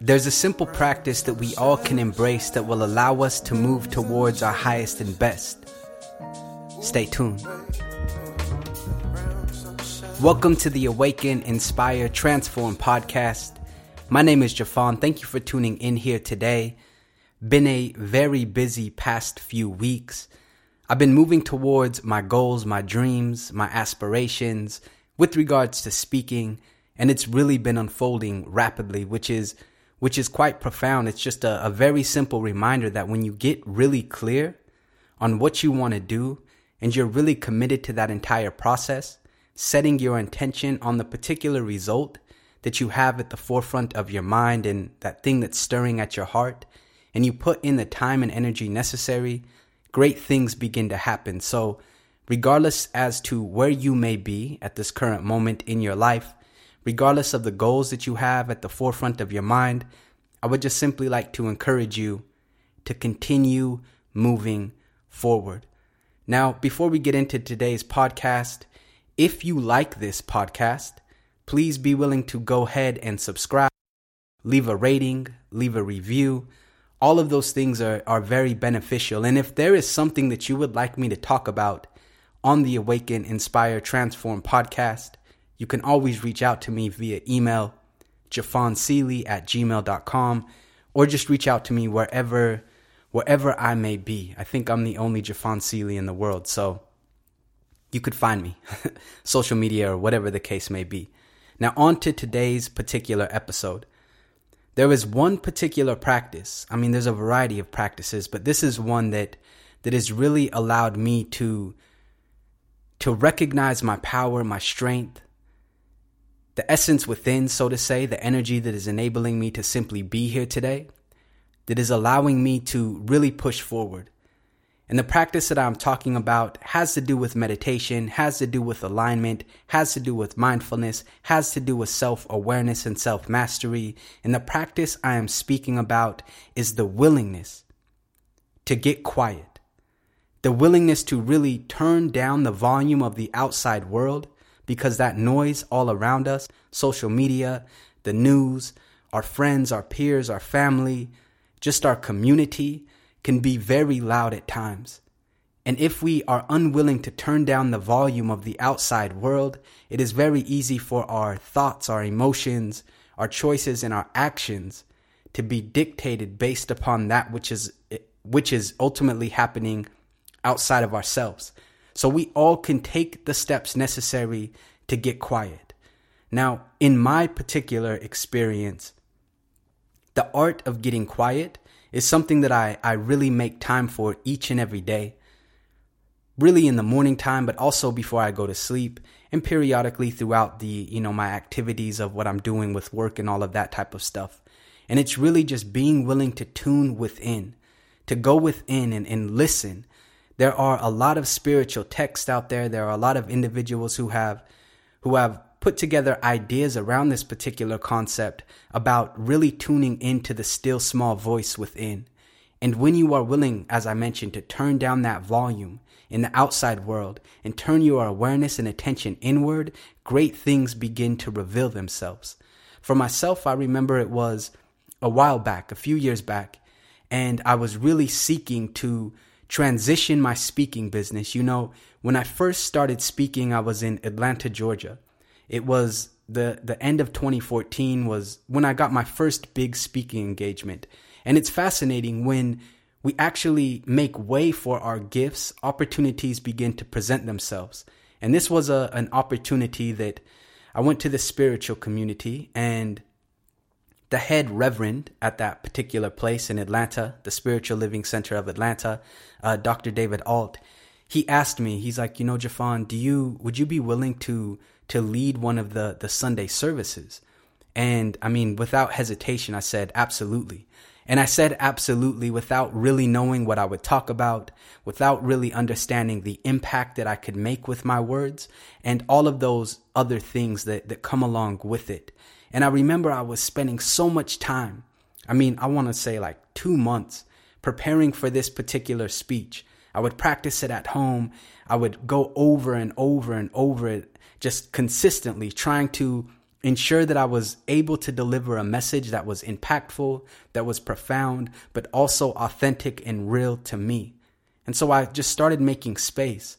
There's a simple practice that we all can embrace that will allow us to move towards our highest and best. Stay tuned. Welcome to the Awaken, Inspire, Transform podcast. My name is Jafon. Thank you for tuning in here today. Been a very busy past few weeks. I've been moving towards my goals, my dreams, my aspirations with regards to speaking, and it's really been unfolding rapidly, which is which is quite profound. It's just a, a very simple reminder that when you get really clear on what you want to do and you're really committed to that entire process, setting your intention on the particular result that you have at the forefront of your mind and that thing that's stirring at your heart, and you put in the time and energy necessary, great things begin to happen. So, regardless as to where you may be at this current moment in your life, regardless of the goals that you have at the forefront of your mind, I would just simply like to encourage you to continue moving forward. Now, before we get into today's podcast, if you like this podcast, please be willing to go ahead and subscribe, leave a rating, leave a review. All of those things are, are very beneficial. And if there is something that you would like me to talk about on the Awaken, Inspire, Transform podcast, you can always reach out to me via email, jafonseely at gmail.com, or just reach out to me wherever wherever I may be. I think I'm the only Jafon Seely in the world, so you could find me, social media or whatever the case may be. Now, on to today's particular episode. There is one particular practice. I mean, there's a variety of practices, but this is one that that has really allowed me to to recognize my power, my strength, the essence within, so to say, the energy that is enabling me to simply be here today, that is allowing me to really push forward. And the practice that I'm talking about has to do with meditation, has to do with alignment, has to do with mindfulness, has to do with self awareness and self mastery. And the practice I am speaking about is the willingness to get quiet, the willingness to really turn down the volume of the outside world because that noise all around us, social media, the news, our friends, our peers, our family, just our community, can be very loud at times. And if we are unwilling to turn down the volume of the outside world, it is very easy for our thoughts, our emotions, our choices, and our actions to be dictated based upon that which is which is ultimately happening outside of ourselves. So we all can take the steps necessary to get quiet. Now, in my particular experience, the art of getting quiet is something that I, I really make time for each and every day. Really in the morning time, but also before I go to sleep and periodically throughout the, you know, my activities of what I'm doing with work and all of that type of stuff. And it's really just being willing to tune within, to go within and, and listen. There are a lot of spiritual texts out there. There are a lot of individuals who have, who have put together ideas around this particular concept about really tuning into the still small voice within. And when you are willing, as I mentioned, to turn down that volume in the outside world and turn your awareness and attention inward, great things begin to reveal themselves. For myself, I remember it was a while back, a few years back, and I was really seeking to transition my speaking business. You know, when I first started speaking, I was in Atlanta, Georgia it was the the end of 2014 was when I got my first big speaking engagement. And it's fascinating when we actually make way for our gifts, opportunities begin to present themselves. And this was a an opportunity that I went to the spiritual community and the head reverend at that particular place in Atlanta, the Spiritual Living Center of Atlanta, uh, Dr. David Alt, he asked me, he's like, you know, Jafon, do you would you be willing to to lead one of the, the Sunday services. And I mean, without hesitation, I said, absolutely. And I said absolutely without really knowing what I would talk about, without really understanding the impact that I could make with my words, and all of those other things that, that come along with it. And I remember I was spending so much time, I mean, I want to say like two months, preparing for this particular speech. I would practice it at home. I would go over and over and over it just consistently trying to ensure that I was able to deliver a message that was impactful, that was profound, but also authentic and real to me. And so I just started making space.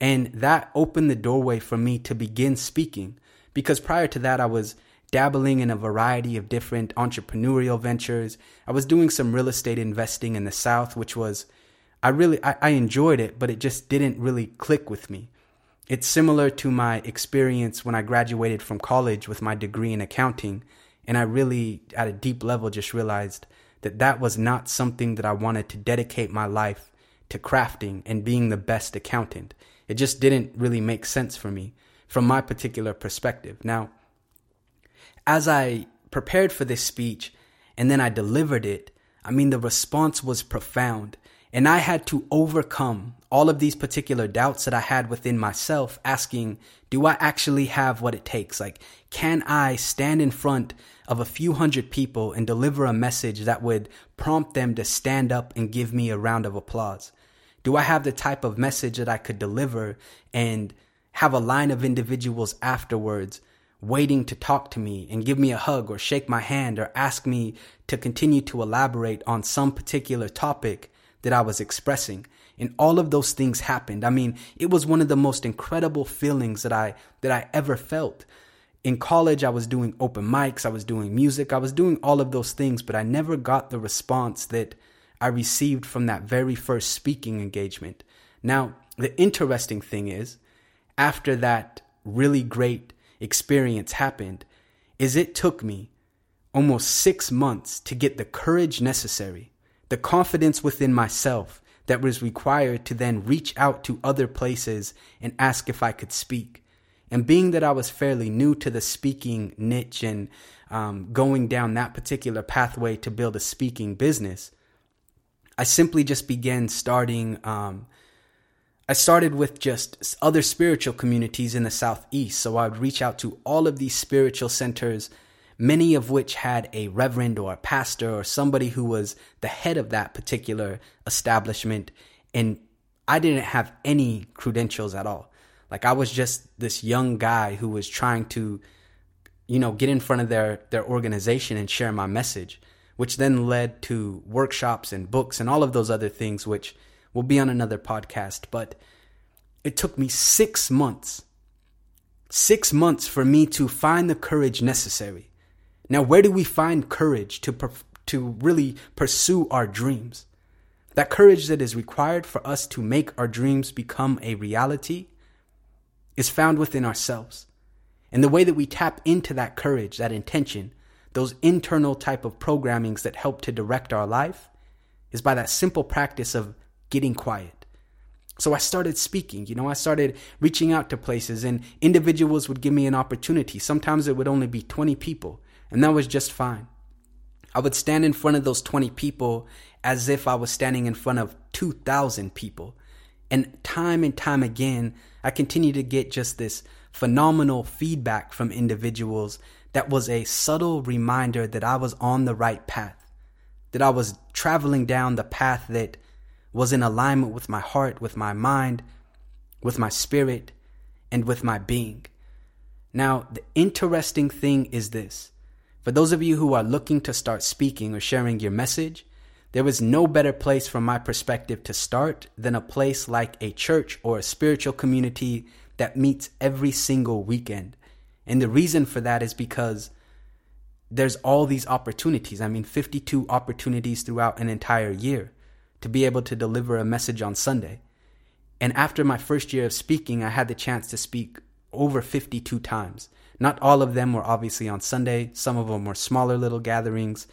And that opened the doorway for me to begin speaking. Because prior to that, I was dabbling in a variety of different entrepreneurial ventures. I was doing some real estate investing in the South, which was, I really, I, I enjoyed it, but it just didn't really click with me. It's similar to my experience when I graduated from college with my degree in accounting. And I really, at a deep level, just realized that that was not something that I wanted to dedicate my life to crafting and being the best accountant. It just didn't really make sense for me from my particular perspective. Now, as I prepared for this speech and then I delivered it, I mean, the response was profound. And I had to overcome all of these particular doubts that I had within myself, asking, do I actually have what it takes? Like, can I stand in front of a few hundred people and deliver a message that would prompt them to stand up and give me a round of applause? Do I have the type of message that I could deliver and have a line of individuals afterwards waiting to talk to me and give me a hug or shake my hand or ask me to continue to elaborate on some particular topic that I was expressing. And all of those things happened. I mean, it was one of the most incredible feelings that I that I ever felt. In college, I was doing open mics, I was doing music, I was doing all of those things, but I never got the response that I received from that very first speaking engagement. Now, the interesting thing is, after that really great experience happened, is it took me almost six months to get the courage necessary the confidence within myself that was required to then reach out to other places and ask if I could speak. And being that I was fairly new to the speaking niche and um, going down that particular pathway to build a speaking business, I simply just began starting. Um, I started with just other spiritual communities in the Southeast. So I would reach out to all of these spiritual centers many of which had a reverend or a pastor or somebody who was the head of that particular establishment. And I didn't have any credentials at all. Like I was just this young guy who was trying to, you know, get in front of their, their organization and share my message, which then led to workshops and books and all of those other things, which will be on another podcast. But it took me six months, six months for me to find the courage necessary now, where do we find courage to, to really pursue our dreams? That courage that is required for us to make our dreams become a reality is found within ourselves. And the way that we tap into that courage, that intention, those internal type of programmings that help to direct our life is by that simple practice of getting quiet. So I started speaking, you know, I started reaching out to places and individuals would give me an opportunity. Sometimes it would only be 20 people and that was just fine. I would stand in front of those 20 people as if I was standing in front of 2,000 people. And time and time again, I continued to get just this phenomenal feedback from individuals that was a subtle reminder that I was on the right path, that I was traveling down the path that was in alignment with my heart, with my mind, with my spirit, and with my being. Now, the interesting thing is this for those of you who are looking to start speaking or sharing your message, there is no better place from my perspective to start than a place like a church or a spiritual community that meets every single weekend. And the reason for that is because there's all these opportunities. I mean, 52 opportunities throughout an entire year to be able to deliver a message on Sunday. And after my first year of speaking, I had the chance to speak over 52 times. Not all of them were obviously on Sunday. Some of them were smaller little gatherings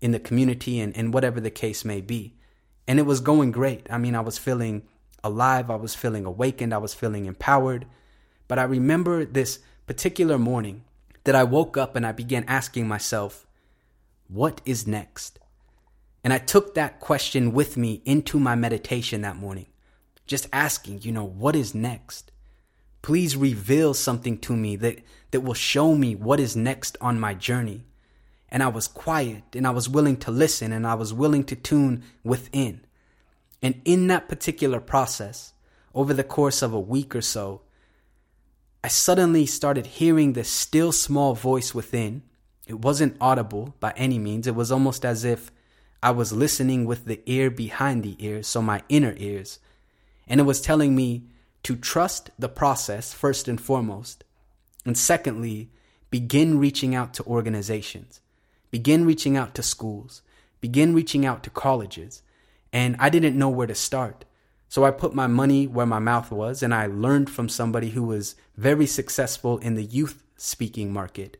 in the community and, and whatever the case may be. And it was going great. I mean, I was feeling alive. I was feeling awakened. I was feeling empowered. But I remember this particular morning that I woke up and I began asking myself, what is next? And I took that question with me into my meditation that morning, just asking, you know, what is next? Please reveal something to me that, that will show me what is next on my journey. And I was quiet and I was willing to listen and I was willing to tune within. And in that particular process, over the course of a week or so, I suddenly started hearing this still small voice within. It wasn't audible by any means. It was almost as if I was listening with the ear behind the ear, so my inner ears. And it was telling me to trust the process first and foremost. And secondly, begin reaching out to organizations, begin reaching out to schools, begin reaching out to colleges. And I didn't know where to start. So I put my money where my mouth was and I learned from somebody who was very successful in the youth speaking market.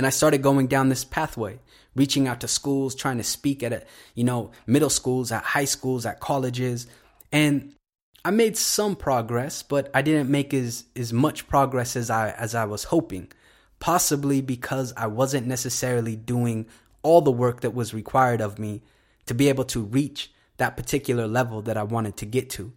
And I started going down this pathway, reaching out to schools, trying to speak at a, you know, middle schools, at high schools, at colleges. And I made some progress, but I didn't make as, as much progress as I as I was hoping. Possibly because I wasn't necessarily doing all the work that was required of me to be able to reach that particular level that I wanted to get to.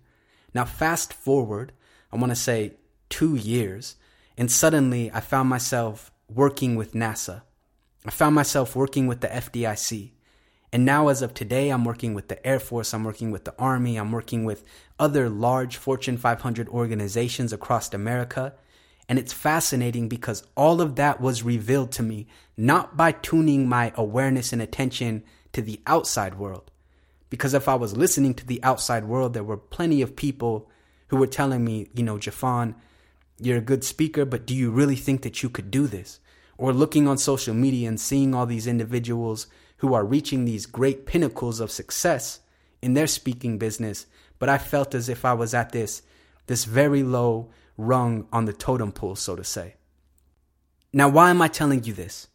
Now, fast forward, I want to say two years, and suddenly I found myself working with NASA. I found myself working with the FDIC. And now, as of today, I'm working with the Air Force, I'm working with the Army, I'm working with other large Fortune 500 organizations across America. And it's fascinating because all of that was revealed to me not by tuning my awareness and attention to the outside world, because if I was listening to the outside world, there were plenty of people who were telling me, you know, Jafon, you're a good speaker, but do you really think that you could do this? Or looking on social media and seeing all these individuals who are reaching these great pinnacles of success in their speaking business, but I felt as if I was at this this very low rung on the totem pole, so to say. Now, why am I telling you this?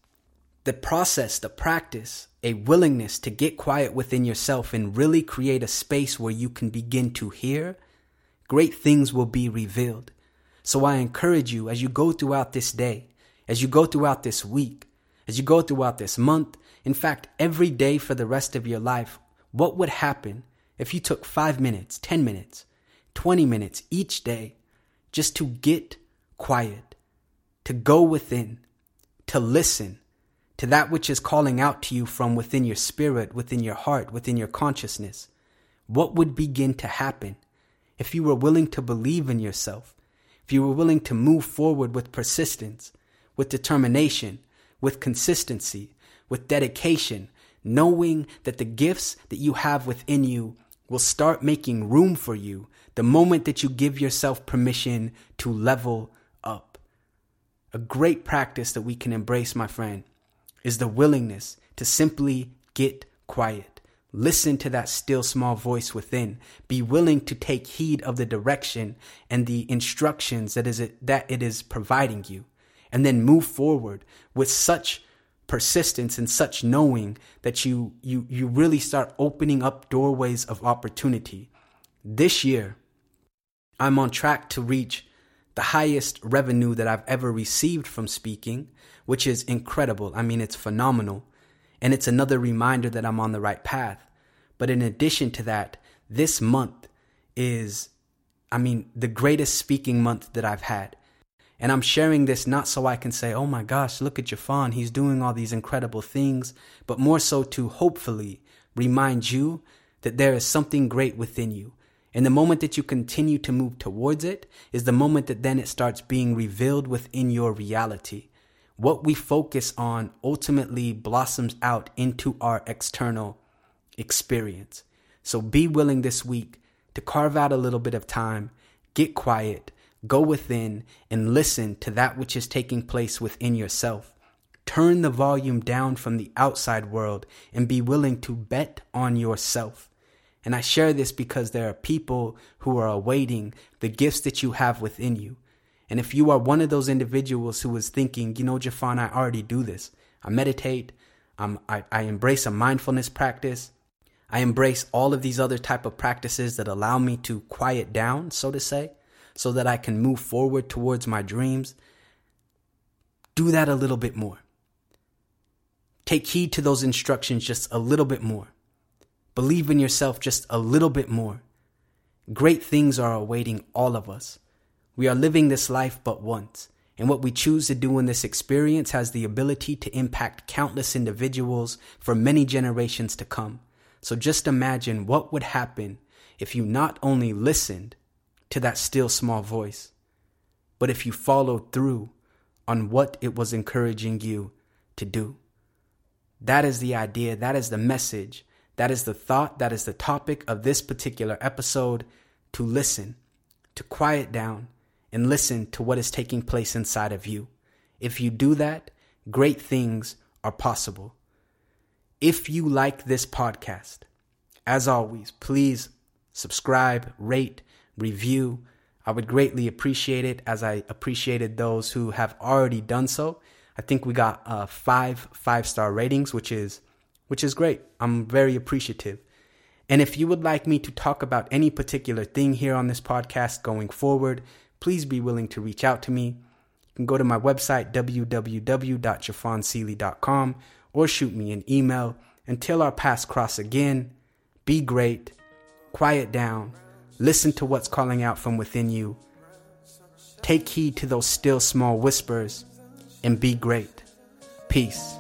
The process, the practice a willingness to get quiet within yourself and really create a space where you can begin to hear, great things will be revealed. So I encourage you as you go throughout this day, as you go throughout this week, as you go throughout this month, in fact, every day for the rest of your life, what would happen if you took five minutes, 10 minutes, 20 minutes each day just to get quiet, to go within, to listen, to that which is calling out to you from within your spirit, within your heart, within your consciousness, what would begin to happen if you were willing to believe in yourself, if you were willing to move forward with persistence, with determination, with consistency, with dedication, knowing that the gifts that you have within you will start making room for you the moment that you give yourself permission to level up. A great practice that we can embrace, my friend, is the willingness to simply get quiet. Listen to that still small voice within. Be willing to take heed of the direction and the instructions that is it, that it is providing you. And then move forward with such persistence and such knowing that you, you, you really start opening up doorways of opportunity. This year, I'm on track to reach the highest revenue that I've ever received from speaking which is incredible. I mean, it's phenomenal. And it's another reminder that I'm on the right path. But in addition to that, this month is, I mean, the greatest speaking month that I've had. And I'm sharing this not so I can say, oh my gosh, look at Jafon, he's doing all these incredible things, but more so to hopefully remind you that there is something great within you. And the moment that you continue to move towards it is the moment that then it starts being revealed within your reality what we focus on ultimately blossoms out into our external experience. So be willing this week to carve out a little bit of time, get quiet, go within, and listen to that which is taking place within yourself. Turn the volume down from the outside world and be willing to bet on yourself. And I share this because there are people who are awaiting the gifts that you have within you. And if you are one of those individuals who is thinking, you know, Jafon, I already do this. I meditate. I, I embrace a mindfulness practice. I embrace all of these other type of practices that allow me to quiet down, so to say, so that I can move forward towards my dreams. Do that a little bit more. Take heed to those instructions just a little bit more. Believe in yourself just a little bit more. Great things are awaiting all of us. We are living this life but once, and what we choose to do in this experience has the ability to impact countless individuals for many generations to come. So just imagine what would happen if you not only listened to that still small voice, but if you followed through on what it was encouraging you to do. That is the idea. That is the message. That is the thought. That is the topic of this particular episode to listen, to quiet down and listen to what is taking place inside of you. If you do that, great things are possible. If you like this podcast, as always, please subscribe, rate, review. I would greatly appreciate it as I appreciated those who have already done so. I think we got uh, five five star ratings, which is which is great. I'm very appreciative. And if you would like me to talk about any particular thing here on this podcast going forward, please be willing to reach out to me. You can go to my website, www.jafonseely.com, or shoot me an email. Until our paths cross again, be great, quiet down, Listen to what's calling out from within you. Take heed to those still small whispers and be great. Peace.